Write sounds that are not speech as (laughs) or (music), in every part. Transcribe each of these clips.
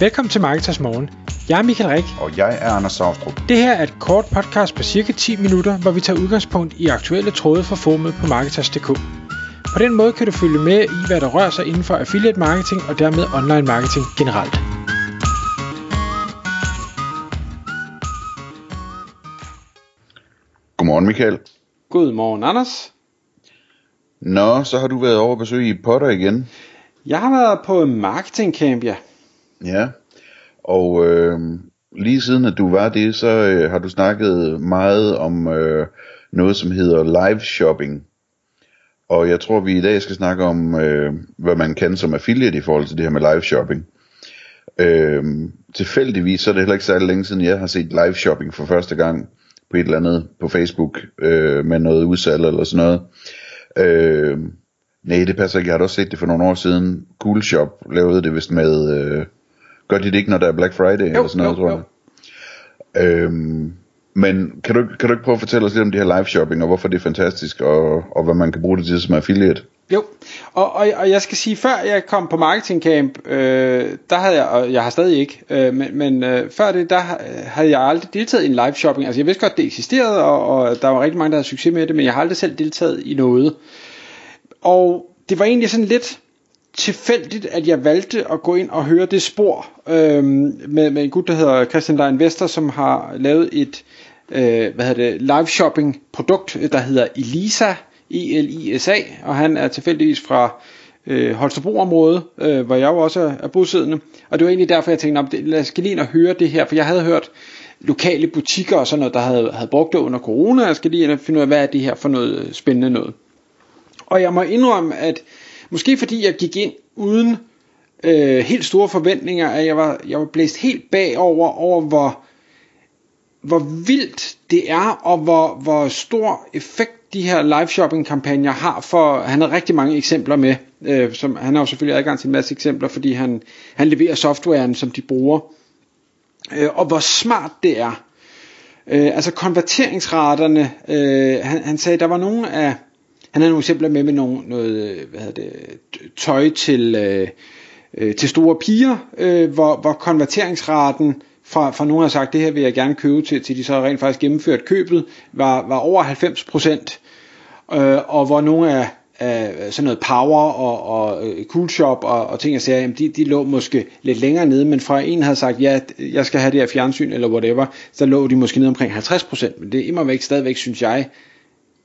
Velkommen til Marketers Morgen. Jeg er Michael Rik. Og jeg er Anders Saustrup. Det her er et kort podcast på cirka 10 minutter, hvor vi tager udgangspunkt i aktuelle tråde fra formet på Marketers.dk. På den måde kan du følge med i, hvad der rører sig inden for affiliate marketing og dermed online marketing generelt. Godmorgen Michael. Godmorgen Anders. Nå, så har du været over at besøge i Potter igen. Jeg har været på marketing camp, ja. Ja, og øh, lige siden at du var det, så øh, har du snakket meget om øh, noget, som hedder live shopping. Og jeg tror, vi i dag skal snakke om, øh, hvad man kan som affiliate i forhold til det her med live shopping. Øh, tilfældigvis så er det heller ikke særlig længe siden, jeg har set live shopping for første gang på et eller andet på Facebook øh, med noget udsalg eller sådan noget. Øh, nej, det passer ikke. Jeg har også set det for nogle år siden. Cool Shop lavede det vist med... Øh, gør de det ikke, når der er Black Friday Jo, eller sådan noget, jo, tror jeg? Øhm, men kan du, kan du ikke prøve at fortælle os lidt om det her live shopping, og hvorfor det er fantastisk, og, og hvad man kan bruge det til som affiliate? Jo, og, og, og jeg skal sige, før jeg kom på marketing camp, øh, der havde jeg, og jeg har stadig ikke, øh, men, men øh, før det, der havde jeg aldrig deltaget i en live shopping. Altså jeg vidste godt, det eksisterede, og, og der var rigtig mange, der havde succes med det, men jeg har aldrig selv deltaget i noget. Og det var egentlig sådan lidt tilfældigt, at jeg valgte at gå ind og høre det spor øh, med, med en gut, der hedder Christian Lein Vester, som har lavet et øh, hvad hedder det, live shopping produkt, øh, der hedder Elisa, E-L-I-S-A, og han er tilfældigvis fra øh, Holstebro-området, øh, hvor jeg jo også er, er bosiddende. Og det var egentlig derfor, jeg tænkte, om lad os lige ind og høre det her, for jeg havde hørt lokale butikker og sådan noget, der havde, havde brugt det under corona, jeg skal lige ind og finde ud af, hvad er det her for noget øh, spændende noget. Og jeg må indrømme, at måske fordi jeg gik ind uden øh, helt store forventninger, at jeg var, jeg var blæst helt bagover over, hvor, hvor vildt det er, og hvor, hvor stor effekt de her live shopping kampagner har for, han har rigtig mange eksempler med, øh, som, han har jo selvfølgelig adgang til en masse eksempler, fordi han, han leverer softwaren, som de bruger, øh, og hvor smart det er. Øh, altså konverteringsraterne, øh, han, han sagde, der var nogle af, han havde nogle eksempler med med nogle, noget, øh, hvad hedder det, tøj til, øh, øh, til store piger, øh, hvor, hvor konverteringsraten fra, fra nogen har sagt, det her vil jeg gerne købe til, til de så rent faktisk gennemført købet, var, var over 90 procent. Øh, og hvor nogle af, af sådan noget power og, og øh, cool shop og, og ting jeg siger, jamen de, de lå måske lidt længere nede, men fra en havde sagt, ja, jeg skal have det her fjernsyn eller whatever, så lå de måske nede omkring 50 procent, men det er imod væk stadigvæk, synes jeg,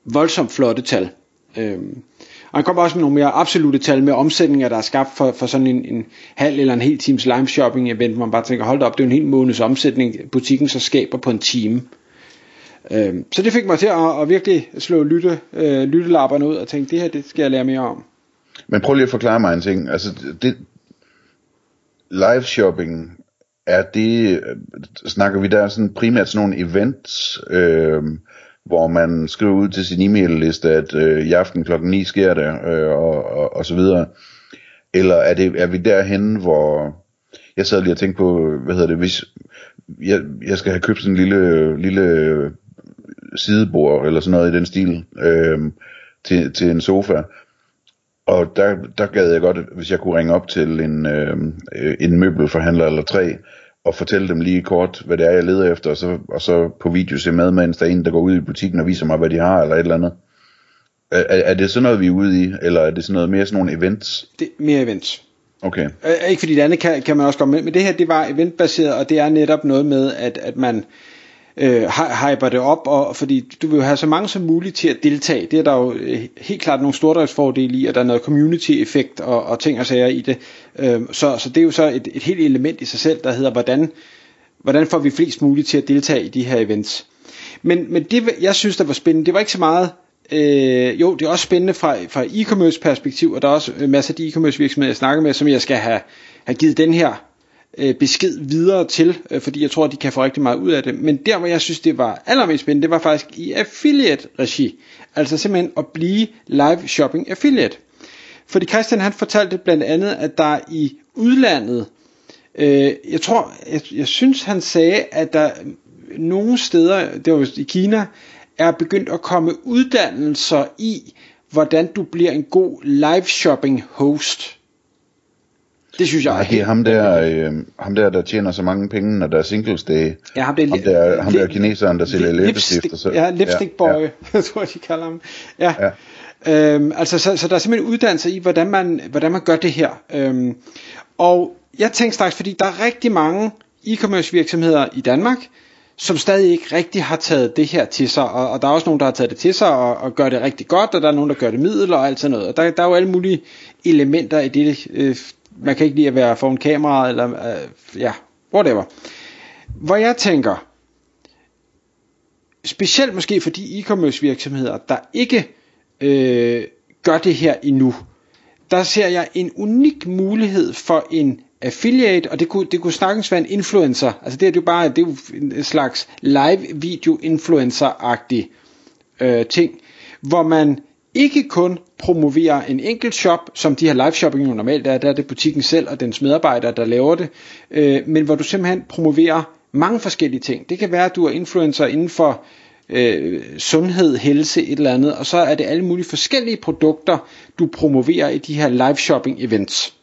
voldsomt flotte tal. Øhm, og han kommer også med nogle mere absolute tal med omsætninger, der er skabt for, for sådan en, en halv eller en hel times live shopping event, hvor man bare tænker, hold da op, det er en hel måneds omsætning, butikken så skaber på en time. Øhm, så det fik mig til at, at virkelig slå lytte, øh, lyttelapperne ud og tænke, det her det skal jeg lære mere om. Men prøv lige at forklare mig en ting. Altså, det, live shopping, er det, øh, snakker vi der sådan primært sådan nogle events, øh, hvor man skriver ud til sin e-mail-liste, at øh, i aften klokken 9 sker det, øh, og, og, og så videre. Eller er, det, er vi derhen, hvor... Jeg sad lige og tænkte på, hvad hedder det, hvis jeg, jeg skal have købt sådan en lille, lille sidebord, eller sådan noget i den stil, øh, til, til en sofa. Og der, der gad jeg godt, hvis jeg kunne ringe op til en, øh, en møbelforhandler eller tre, og fortælle dem lige kort, hvad det er, jeg leder efter, og så, og så på video se med, mens der er en, der går ud i butikken og viser mig, hvad de har, eller et eller andet. Er, er det sådan noget, vi er ude i, eller er det sådan noget mere sådan nogle events? Det, mere events. Okay. Øh, ikke fordi det andet kan, kan man også komme med, men det her det var eventbaseret, og det er netop noget med, at, at man øh, hyper det op, og fordi du vil jo have så mange som muligt til at deltage. Det er der jo øh, helt klart nogle stordriftsfordele i, at der er noget community-effekt og, og ting og sager i det. Øh, så, så det er jo så et, et helt element i sig selv, der hedder, hvordan, hvordan får vi flest muligt til at deltage i de her events. Men, men det, jeg synes, der var spændende, det var ikke så meget Øh, jo, det er også spændende fra, fra e-commerce perspektiv, og der er også masser af de e-commerce virksomheder, jeg snakker med, som jeg skal have, have givet den her øh, besked videre til, øh, fordi jeg tror, at de kan få rigtig meget ud af det. Men der, hvor jeg synes, det var allermest spændende, det var faktisk i affiliate-regi. Altså simpelthen at blive live shopping affiliate. Fordi Christian han fortalte blandt andet, at der i udlandet, øh, jeg tror, jeg, jeg synes han sagde, at der nogle steder, det var i Kina, er begyndt at komme uddannelser i, hvordan du bliver en god live shopping host. Det synes jeg Nej, det er ham der, øh, ham der, der tjener så mange penge, når der er singles day. Ja, ham, det er, ham der, ham der kineseren, der sælger læbestift. Så, ja, lipstick boy, ja, (laughs) ja. tror jeg, de kalder ham. Ja. ja. Øhm, altså, så, så der er simpelthen uddannelse i, hvordan man, hvordan man gør det her. Øhm, og jeg tænkte straks, fordi der er rigtig mange e-commerce virksomheder i Danmark, som stadig ikke rigtig har taget det her til sig, og, og der er også nogen, der har taget det til sig og, og gør det rigtig godt, og der er nogen, der gør det middel og alt sådan noget. Og der, der er jo alle mulige elementer i det. Øh, man kan ikke lide at være foran kameraet, eller øh, ja, whatever. Hvor jeg tænker, specielt måske for de e-commerce virksomheder, der ikke øh, gør det her endnu, der ser jeg en unik mulighed for en affiliate, og det kunne, det kunne snakkens være en influencer. Altså det er jo bare det er jo en slags live video influencer-agtig øh, ting, hvor man ikke kun promoverer en enkelt shop, som de her live shopping jo normalt er, der er det butikken selv og dens medarbejdere, der laver det, øh, men hvor du simpelthen promoverer mange forskellige ting. Det kan være, at du er influencer inden for øh, sundhed, helse, et eller andet, og så er det alle mulige forskellige produkter, du promoverer i de her live shopping events.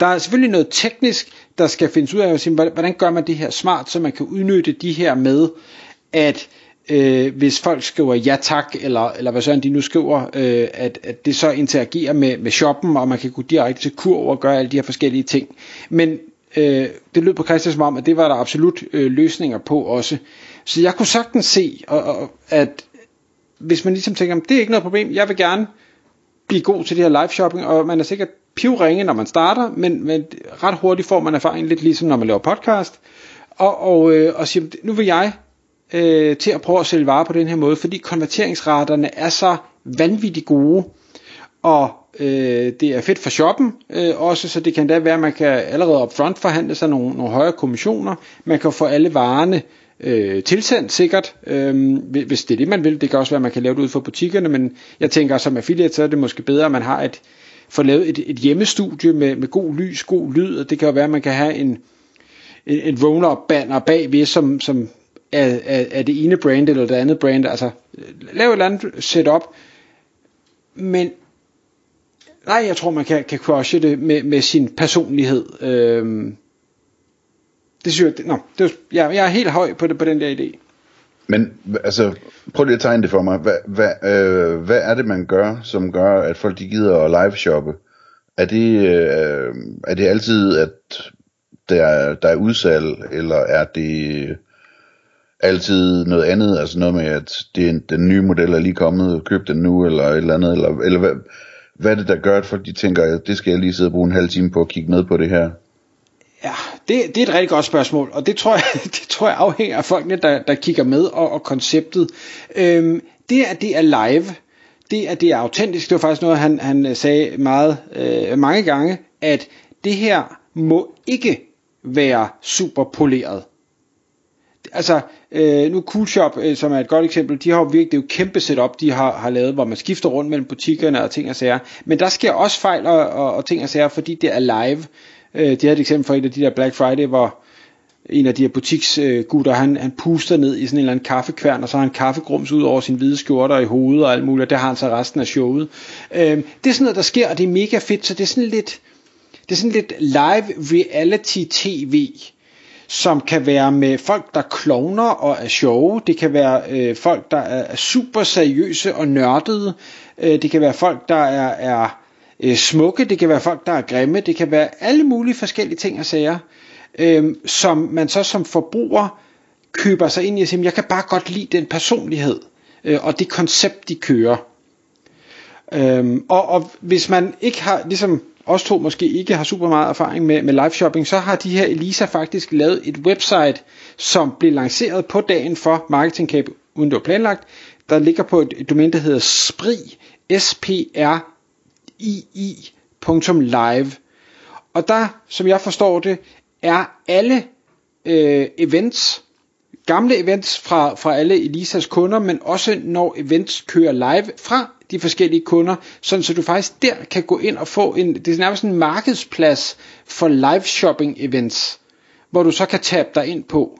Der er selvfølgelig noget teknisk, der skal findes ud af, hvordan gør man det her smart, så man kan udnytte de her med, at øh, hvis folk skriver ja tak, eller, eller hvad sådan de nu skriver, øh, at, at det så interagerer med, med shoppen, og man kan gå direkte til kurv og gøre alle de her forskellige ting. Men øh, det lød på Christian som om, at det var der absolut øh, løsninger på også. Så jeg kunne sagtens se, og, og, at hvis man ligesom tænker, det er ikke noget problem, jeg vil gerne blive god til det her live shopping, og man er sikkert pivringe, når man starter, men, men ret hurtigt får man erfaring, lidt ligesom når man laver podcast, og, og, øh, og siger, nu vil jeg øh, til at prøve at sælge varer på den her måde, fordi konverteringsraterne er så vanvittigt gode, og øh, det er fedt for shoppen øh, også, så det kan da være, at man kan allerede upfront forhandle sig nogle, nogle højere kommissioner, man kan få alle varerne øh, tilsendt sikkert, øh, hvis det er det man vil, det kan også være, at man kan lave det ud for butikkerne, men jeg tænker som affiliate, så er det måske bedre, at man har et, få lavet et, et hjemmestudie med, med god lys, god lyd, og det kan jo være, at man kan have en, en, en roll-up banner bagved, som, som er, er, af det ene brand eller det andet brand, altså lav et eller andet setup, men nej, jeg tror, man kan, kan crushe det med, med sin personlighed. Øhm, det synes jeg, det, no, det, jeg, jeg er helt høj på, det, på den der idé. Men altså, prøv lige at tegne det for mig. Hvad, hvad, øh, hvad er det, man gør, som gør, at folk de gider at live-shoppe? Er det, øh, er det altid, at der, der er udsalg, eller er det altid noget andet, altså noget med, at det er, den nye model er lige kommet, køb den nu, eller et eller andet, eller, eller hvad, hvad er det, der gør, at folk de tænker, at det skal jeg lige sidde og bruge en halv time på at kigge med på det her? Ja, det, det er et rigtig godt spørgsmål, og det tror jeg, (laughs) det tror jeg afhænger af folkene, der, der kigger med, og, og konceptet. Øhm, det, at det er live, det at det er autentisk, det var faktisk noget, han, han sagde meget øh, mange gange, at det her må ikke være super poleret. Altså, øh, nu Coolshop, øh, som er et godt eksempel, de har jo virkelig, det er jo kæmpe setup, de har, har lavet, hvor man skifter rundt mellem butikkerne og ting og sager. Men der sker også fejl og, og, og ting og sager, fordi det er live. Øh, de havde et eksempel for et af de der Black Friday, hvor en af de her butiksgutter, øh, han, han puster ned i sådan en eller anden kaffekværn, og så har han kaffegrums ud over sin hvide skjorter i hovedet og alt muligt, og det har han så resten af showet. Øh, det er sådan noget, der sker, og det er mega fedt, så det er sådan lidt, det er sådan lidt live reality tv, som kan være med folk, der klovner og er sjove. Det kan være øh, folk, der er super seriøse og nørdede. Øh, det kan være folk, der er, er øh, smukke, det kan være folk, der er grimme, det kan være alle mulige forskellige ting og sager, øh, som man så som forbruger køber sig ind i og siger, jeg kan bare godt lide den personlighed øh, og det koncept, de kører. Øh, og, og hvis man ikke har, ligesom os to måske ikke har super meget erfaring med, med live shopping, så har de her Elisa faktisk lavet et website, som blev lanceret på dagen for Marketing Camp, uden det var planlagt. Der ligger på et, domæne, der hedder SPRI, s p r ii.live. Og der, som jeg forstår det, er alle øh, events, gamle events fra, fra alle Elisas kunder, men også når events kører live fra de forskellige kunder, sådan så du faktisk der kan gå ind og få en, det er nærmest en markedsplads for live shopping events, hvor du så kan tabe dig ind på.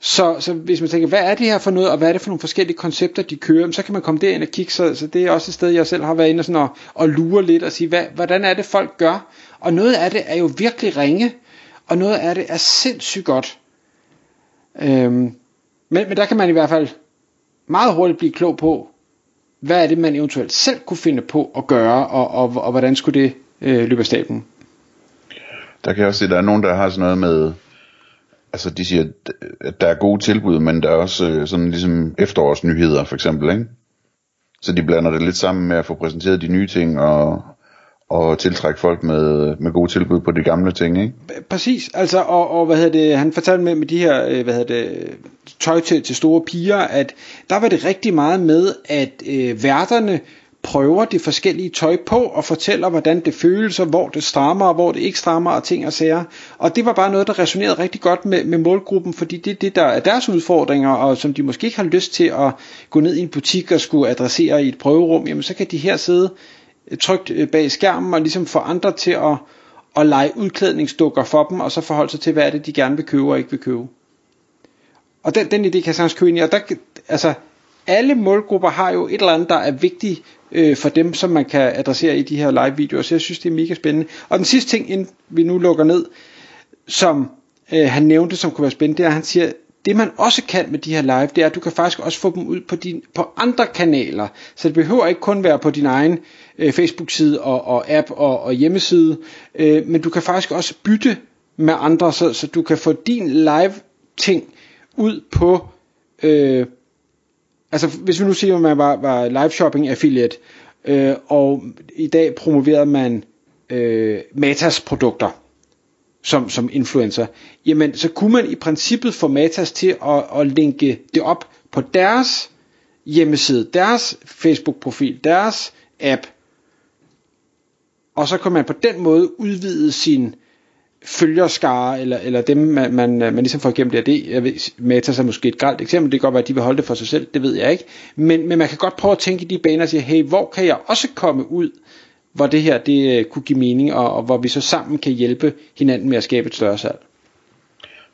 Så, så hvis man tænker, hvad er det her for noget, og hvad er det for nogle forskellige koncepter, de kører, så kan man komme derind og kigge, så, så det er også et sted, jeg selv har været inde og, sådan og, og lure lidt og sige, hvad, hvordan er det folk gør? Og noget af det er jo virkelig ringe, og noget af det er sindssygt godt. Øhm, men, men der kan man i hvert fald meget hurtigt blive klog på, hvad er det, man eventuelt selv kunne finde på at gøre, og, og, og hvordan skulle det øh, løbe af staben? Der kan jeg også se, at der er nogen, der har sådan noget med, altså de siger, at der er gode tilbud, men der er også øh, sådan ligesom efterårsnyheder for eksempel, ikke? Så de blander det lidt sammen med at få præsenteret de nye ting, og, og tiltrække folk med, med gode tilbud på de gamle ting, ikke? Præcis, altså, og, og hvad hedder det, han fortalte med, med de her, øh, hvad hedder det, tøj til, til store piger, at der var det rigtig meget med, at øh, værterne prøver de forskellige tøj på og fortæller, hvordan det føles, og hvor det strammer, og hvor det ikke strammer, og ting og sager. Og det var bare noget, der resonerede rigtig godt med, med målgruppen, fordi det er det, der er deres udfordringer, og som de måske ikke har lyst til at gå ned i en butik og skulle adressere i et prøverum, jamen så kan de her sidde Øh, trygt øh, bag skærmen og ligesom få andre til at, at lege udklædningsdukker for dem, og så forholde sig til, hvad er det, de gerne vil købe og ikke vil købe. Og den, den idé kan jeg sagtens købe ind i, og der, altså, alle målgrupper har jo et eller andet, der er vigtigt øh, for dem, som man kan adressere i de her live-videoer, så jeg synes, det er mega spændende. Og den sidste ting, inden vi nu lukker ned, som øh, han nævnte, som kunne være spændende, det er, at han siger, det man også kan med de her live, det er, at du kan faktisk også få dem ud på, din, på andre kanaler. Så det behøver ikke kun være på din egen øh, Facebook-side og, og app og, og hjemmeside, øh, men du kan faktisk også bytte med andre, så, så du kan få din live ting ud på, øh, altså hvis vi nu siger, at man var, var live shopping affiliate, øh, og i dag promoverede man øh, Matas produkter, som, som influencer, jamen så kunne man i princippet få Matas til at, at linke det op på deres hjemmeside, deres Facebook-profil, deres app, og så kan man på den måde udvide sin følgerskare, eller, eller dem, man, man, man ligesom får igennem det. det jeg ved, Matas er måske et galt eksempel, det kan godt være, at de vil holde det for sig selv, det ved jeg ikke. Men, men man kan godt prøve at tænke i de baner og sige, hey, hvor kan jeg også komme ud, hvor det her det øh, kunne give mening, og, og hvor vi så sammen kan hjælpe hinanden med at skabe et større salg.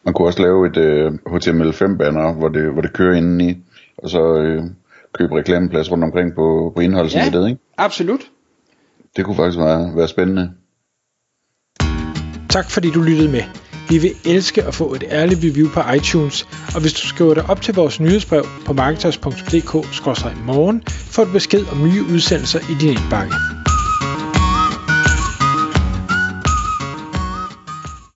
Man kunne også lave et øh, HTML5-banner, hvor det, hvor det kører indeni, og så øh, købe reklameplads rundt omkring på, på indholdsnettet, ja, ikke? absolut. Det kunne faktisk være, være spændende. Tak fordi du lyttede med. Vi vil elske at få et ærligt review på iTunes, og hvis du skriver dig op til vores nyhedsbrev på marketers.dk-morgen, får du besked om nye udsendelser i din indbakke.